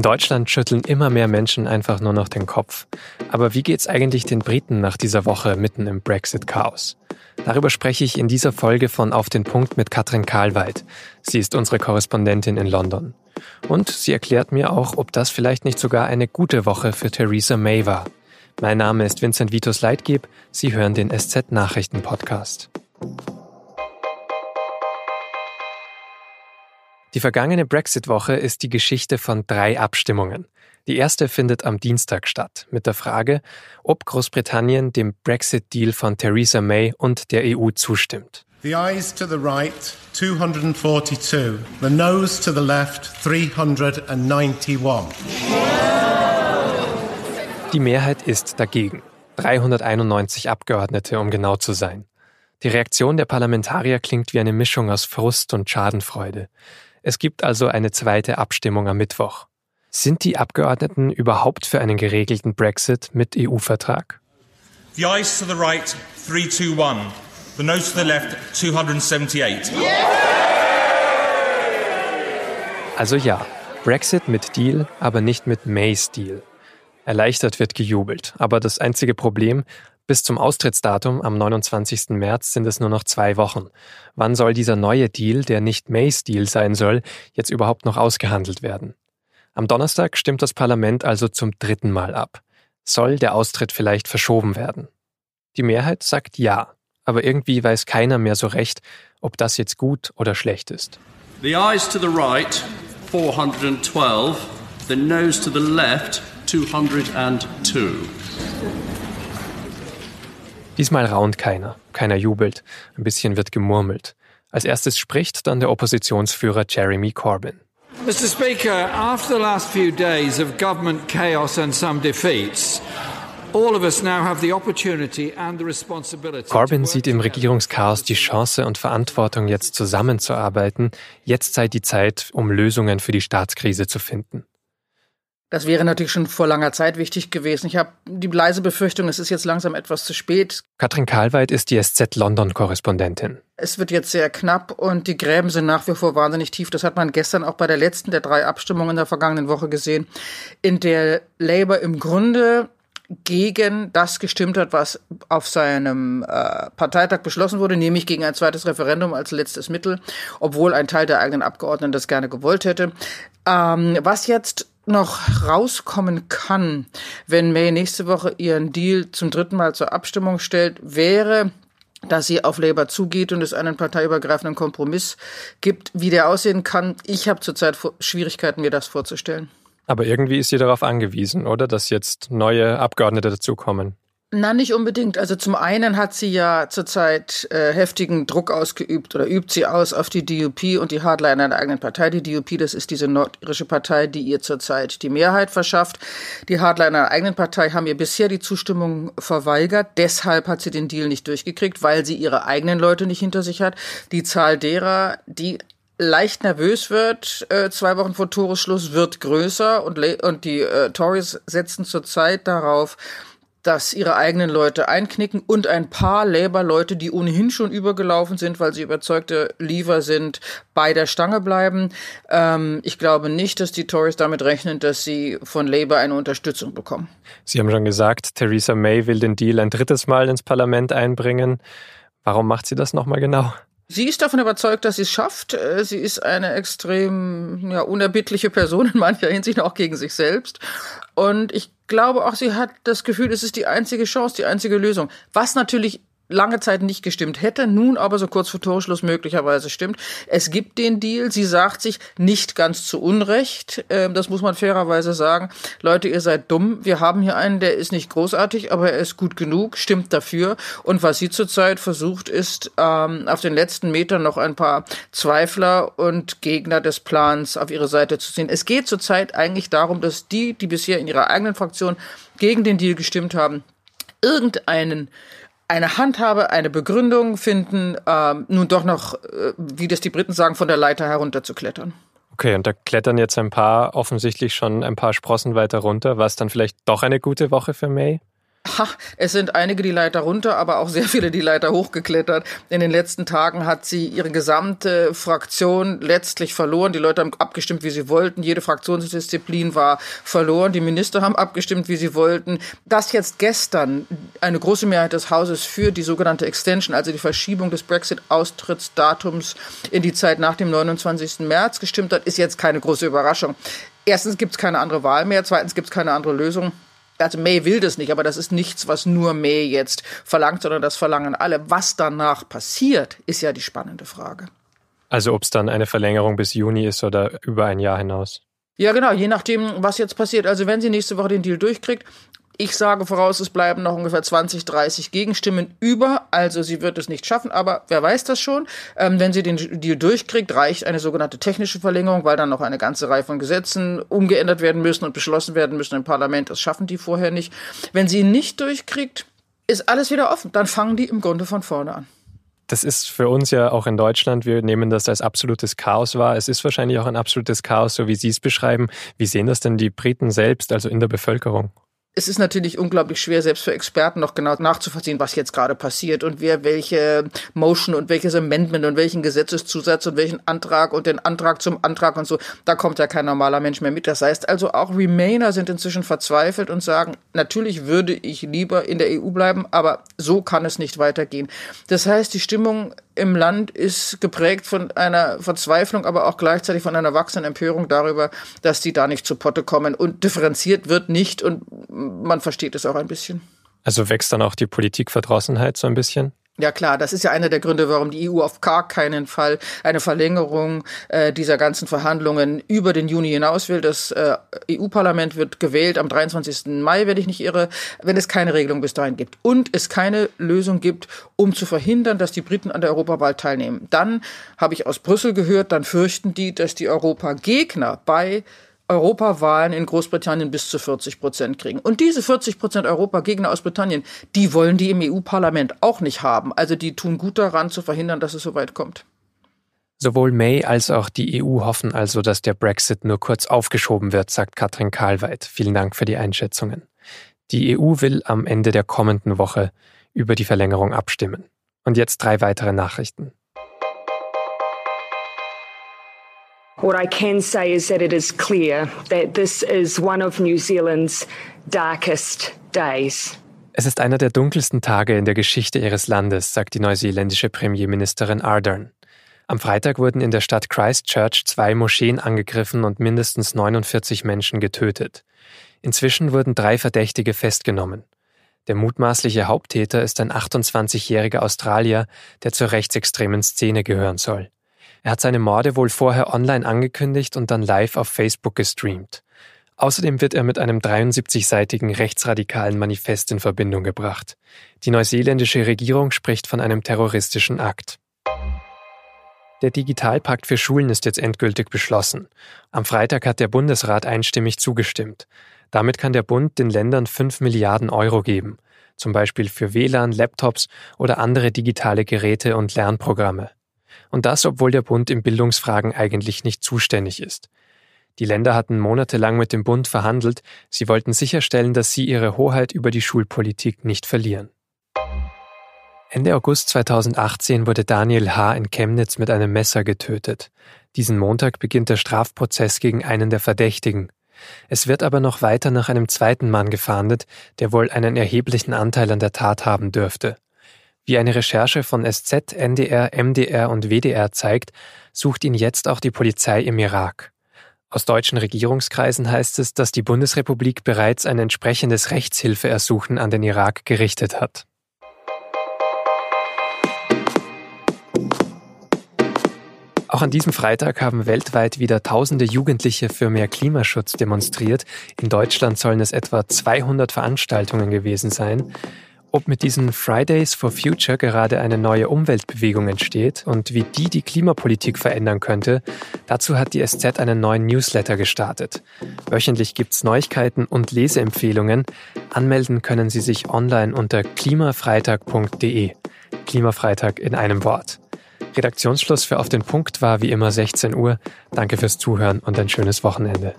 In Deutschland schütteln immer mehr Menschen einfach nur noch den Kopf. Aber wie geht's eigentlich den Briten nach dieser Woche mitten im Brexit-Chaos? Darüber spreche ich in dieser Folge von Auf den Punkt mit Katrin Karlweit. Sie ist unsere Korrespondentin in London. Und sie erklärt mir auch, ob das vielleicht nicht sogar eine gute Woche für Theresa May war. Mein Name ist Vincent Vitus Leitgeb. Sie hören den SZ Nachrichten Podcast. Die vergangene Brexit-Woche ist die Geschichte von drei Abstimmungen. Die erste findet am Dienstag statt, mit der Frage, ob Großbritannien dem Brexit-Deal von Theresa May und der EU zustimmt. The eyes to the right, 242. The nose to the left, 391. Die Mehrheit ist dagegen. 391 Abgeordnete, um genau zu sein. Die Reaktion der Parlamentarier klingt wie eine Mischung aus Frust und Schadenfreude. Es gibt also eine zweite Abstimmung am Mittwoch. Sind die Abgeordneten überhaupt für einen geregelten Brexit mit EU-Vertrag? The eyes to the right, 321. The nose to the left, 278. Also ja, Brexit mit Deal, aber nicht mit Mays Deal. Erleichtert wird gejubelt, aber das einzige Problem, bis zum Austrittsdatum am 29. März sind es nur noch zwei Wochen. Wann soll dieser neue Deal, der nicht Mays Deal sein soll, jetzt überhaupt noch ausgehandelt werden? Am Donnerstag stimmt das Parlament also zum dritten Mal ab. Soll der Austritt vielleicht verschoben werden? Die Mehrheit sagt ja, aber irgendwie weiß keiner mehr so recht, ob das jetzt gut oder schlecht ist. The eyes to the right, 412. The nose to the left, 202. Diesmal raunt keiner, keiner jubelt, ein bisschen wird gemurmelt. Als erstes spricht dann der Oppositionsführer Jeremy Corbyn. Mr. Speaker, after the last few days of government chaos and some defeats, Corbyn sieht im Regierungschaos die Chance und Verantwortung, jetzt zusammenzuarbeiten. Jetzt sei die Zeit, um Lösungen für die Staatskrise zu finden. Das wäre natürlich schon vor langer Zeit wichtig gewesen. Ich habe die leise Befürchtung, es ist jetzt langsam etwas zu spät. Katrin Karlweit ist die SZ London-Korrespondentin. Es wird jetzt sehr knapp und die Gräben sind nach wie vor wahnsinnig tief. Das hat man gestern auch bei der letzten der drei Abstimmungen in der vergangenen Woche gesehen, in der Labour im Grunde gegen das gestimmt hat, was auf seinem äh, Parteitag beschlossen wurde, nämlich gegen ein zweites Referendum als letztes Mittel, obwohl ein Teil der eigenen Abgeordneten das gerne gewollt hätte. Ähm, was jetzt noch rauskommen kann, wenn May nächste Woche ihren Deal zum dritten Mal zur Abstimmung stellt, wäre, dass sie auf Labour zugeht und es einen parteiübergreifenden Kompromiss gibt. Wie der aussehen kann, ich habe zurzeit Schwierigkeiten, mir das vorzustellen. Aber irgendwie ist sie darauf angewiesen, oder? Dass jetzt neue Abgeordnete dazukommen. Na, nicht unbedingt. Also zum einen hat sie ja zurzeit äh, heftigen Druck ausgeübt oder übt sie aus auf die DUP und die Hardliner der eigenen Partei. Die DUP, das ist diese nordirische Partei, die ihr zurzeit die Mehrheit verschafft. Die Hardliner der eigenen Partei haben ihr bisher die Zustimmung verweigert. Deshalb hat sie den Deal nicht durchgekriegt, weil sie ihre eigenen Leute nicht hinter sich hat. Die Zahl derer, die leicht nervös wird, äh, zwei Wochen vor Toresschluss, wird größer und, und die äh, Tories setzen zurzeit darauf, dass ihre eigenen Leute einknicken und ein paar Labour-Leute, die ohnehin schon übergelaufen sind, weil sie überzeugte Leaver sind, bei der Stange bleiben. Ähm, ich glaube nicht, dass die Tories damit rechnen, dass sie von Labour eine Unterstützung bekommen. Sie haben schon gesagt, Theresa May will den Deal ein drittes Mal ins Parlament einbringen. Warum macht sie das nochmal genau? Sie ist davon überzeugt, dass sie es schafft. Äh, sie ist eine extrem ja, unerbittliche Person in mancher Hinsicht, auch gegen sich selbst. Und ich glaube auch, sie hat das Gefühl, es ist die einzige Chance, die einzige Lösung. Was natürlich lange Zeit nicht gestimmt hätte, nun aber so kurz vor Torschluss möglicherweise stimmt. Es gibt den Deal. Sie sagt sich nicht ganz zu Unrecht. Ähm, das muss man fairerweise sagen. Leute, ihr seid dumm. Wir haben hier einen, der ist nicht großartig, aber er ist gut genug, stimmt dafür. Und was sie zurzeit versucht, ist, ähm, auf den letzten Metern noch ein paar Zweifler und Gegner des Plans auf ihre Seite zu ziehen. Es geht zurzeit eigentlich darum, dass die, die bisher in ihrer eigenen Fraktion gegen den Deal gestimmt haben, irgendeinen eine Handhabe, eine Begründung finden, äh, nun doch noch, äh, wie das die Briten sagen, von der Leiter herunterzuklettern. Okay, und da klettern jetzt ein paar offensichtlich schon ein paar Sprossen weiter runter. War es dann vielleicht doch eine gute Woche für May? Ha, es sind einige die Leiter runter, aber auch sehr viele die Leiter hochgeklettert. In den letzten Tagen hat sie ihre gesamte Fraktion letztlich verloren. Die Leute haben abgestimmt, wie sie wollten. Jede Fraktionsdisziplin war verloren. Die Minister haben abgestimmt, wie sie wollten. Dass jetzt gestern eine große Mehrheit des Hauses für die sogenannte Extension, also die Verschiebung des Brexit-Austrittsdatums in die Zeit nach dem 29. März gestimmt hat, ist jetzt keine große Überraschung. Erstens gibt es keine andere Wahl mehr. Zweitens gibt es keine andere Lösung. Also May will das nicht, aber das ist nichts, was nur May jetzt verlangt, sondern das verlangen alle. Was danach passiert, ist ja die spannende Frage. Also ob es dann eine Verlängerung bis Juni ist oder über ein Jahr hinaus. Ja, genau, je nachdem, was jetzt passiert. Also wenn sie nächste Woche den Deal durchkriegt, ich sage voraus, es bleiben noch ungefähr 20, 30 Gegenstimmen über. Also sie wird es nicht schaffen, aber wer weiß das schon. Ähm, wenn sie den Deal durchkriegt, reicht eine sogenannte technische Verlängerung, weil dann noch eine ganze Reihe von Gesetzen umgeändert werden müssen und beschlossen werden müssen im Parlament. Das schaffen die vorher nicht. Wenn sie ihn nicht durchkriegt, ist alles wieder offen. Dann fangen die im Grunde von vorne an. Das ist für uns ja auch in Deutschland, wir nehmen das als absolutes Chaos wahr. Es ist wahrscheinlich auch ein absolutes Chaos, so wie Sie es beschreiben. Wie sehen das denn die Briten selbst, also in der Bevölkerung? Es ist natürlich unglaublich schwer, selbst für Experten noch genau nachzuvollziehen, was jetzt gerade passiert und wer welche Motion und welches Amendment und welchen Gesetzeszusatz und welchen Antrag und den Antrag zum Antrag und so. Da kommt ja kein normaler Mensch mehr mit. Das heißt also, auch Remainer sind inzwischen verzweifelt und sagen, natürlich würde ich lieber in der EU bleiben, aber so kann es nicht weitergehen. Das heißt, die Stimmung im Land ist geprägt von einer Verzweiflung, aber auch gleichzeitig von einer wachsenden Empörung darüber, dass die da nicht zu Potte kommen. Und differenziert wird nicht und man versteht es auch ein bisschen. Also wächst dann auch die Politikverdrossenheit so ein bisschen? Ja klar, das ist ja einer der Gründe, warum die EU auf gar keinen Fall eine Verlängerung äh, dieser ganzen Verhandlungen über den Juni hinaus will. Das äh, EU-Parlament wird gewählt am 23. Mai, wenn ich nicht irre, wenn es keine Regelung bis dahin gibt und es keine Lösung gibt, um zu verhindern, dass die Briten an der Europawahl teilnehmen. Dann habe ich aus Brüssel gehört, dann fürchten die, dass die Europagegner bei Europawahlen in Großbritannien bis zu 40 Prozent kriegen. Und diese 40 Prozent Europagegner aus Britannien, die wollen die im EU-Parlament auch nicht haben. Also die tun gut daran, zu verhindern, dass es so weit kommt. Sowohl May als auch die EU hoffen also, dass der Brexit nur kurz aufgeschoben wird, sagt Katrin Karlweit. Vielen Dank für die Einschätzungen. Die EU will am Ende der kommenden Woche über die Verlängerung abstimmen. Und jetzt drei weitere Nachrichten. What I can say is that it is clear that this is one of New Zealand's darkest days. Es ist einer der dunkelsten Tage in der Geschichte ihres Landes, sagt die neuseeländische Premierministerin Ardern. Am Freitag wurden in der Stadt Christchurch zwei Moscheen angegriffen und mindestens 49 Menschen getötet. Inzwischen wurden drei Verdächtige festgenommen. Der mutmaßliche Haupttäter ist ein 28-jähriger Australier, der zur rechtsextremen Szene gehören soll. Er hat seine Morde wohl vorher online angekündigt und dann live auf Facebook gestreamt. Außerdem wird er mit einem 73-seitigen rechtsradikalen Manifest in Verbindung gebracht. Die neuseeländische Regierung spricht von einem terroristischen Akt. Der Digitalpakt für Schulen ist jetzt endgültig beschlossen. Am Freitag hat der Bundesrat einstimmig zugestimmt. Damit kann der Bund den Ländern 5 Milliarden Euro geben, zum Beispiel für WLAN, Laptops oder andere digitale Geräte und Lernprogramme. Und das, obwohl der Bund in Bildungsfragen eigentlich nicht zuständig ist. Die Länder hatten monatelang mit dem Bund verhandelt, sie wollten sicherstellen, dass sie ihre Hoheit über die Schulpolitik nicht verlieren. Ende August 2018 wurde Daniel H. in Chemnitz mit einem Messer getötet. Diesen Montag beginnt der Strafprozess gegen einen der Verdächtigen. Es wird aber noch weiter nach einem zweiten Mann gefahndet, der wohl einen erheblichen Anteil an der Tat haben dürfte. Wie eine Recherche von SZ, NDR, MDR und WDR zeigt, sucht ihn jetzt auch die Polizei im Irak. Aus deutschen Regierungskreisen heißt es, dass die Bundesrepublik bereits ein entsprechendes Rechtshilfeersuchen an den Irak gerichtet hat. Auch an diesem Freitag haben weltweit wieder tausende Jugendliche für mehr Klimaschutz demonstriert. In Deutschland sollen es etwa 200 Veranstaltungen gewesen sein. Ob mit diesen Fridays for Future gerade eine neue Umweltbewegung entsteht und wie die die Klimapolitik verändern könnte, dazu hat die SZ einen neuen Newsletter gestartet. Wöchentlich gibt's Neuigkeiten und Leseempfehlungen. Anmelden können Sie sich online unter klimafreitag.de. Klimafreitag in einem Wort. Redaktionsschluss für Auf den Punkt war wie immer 16 Uhr. Danke fürs Zuhören und ein schönes Wochenende.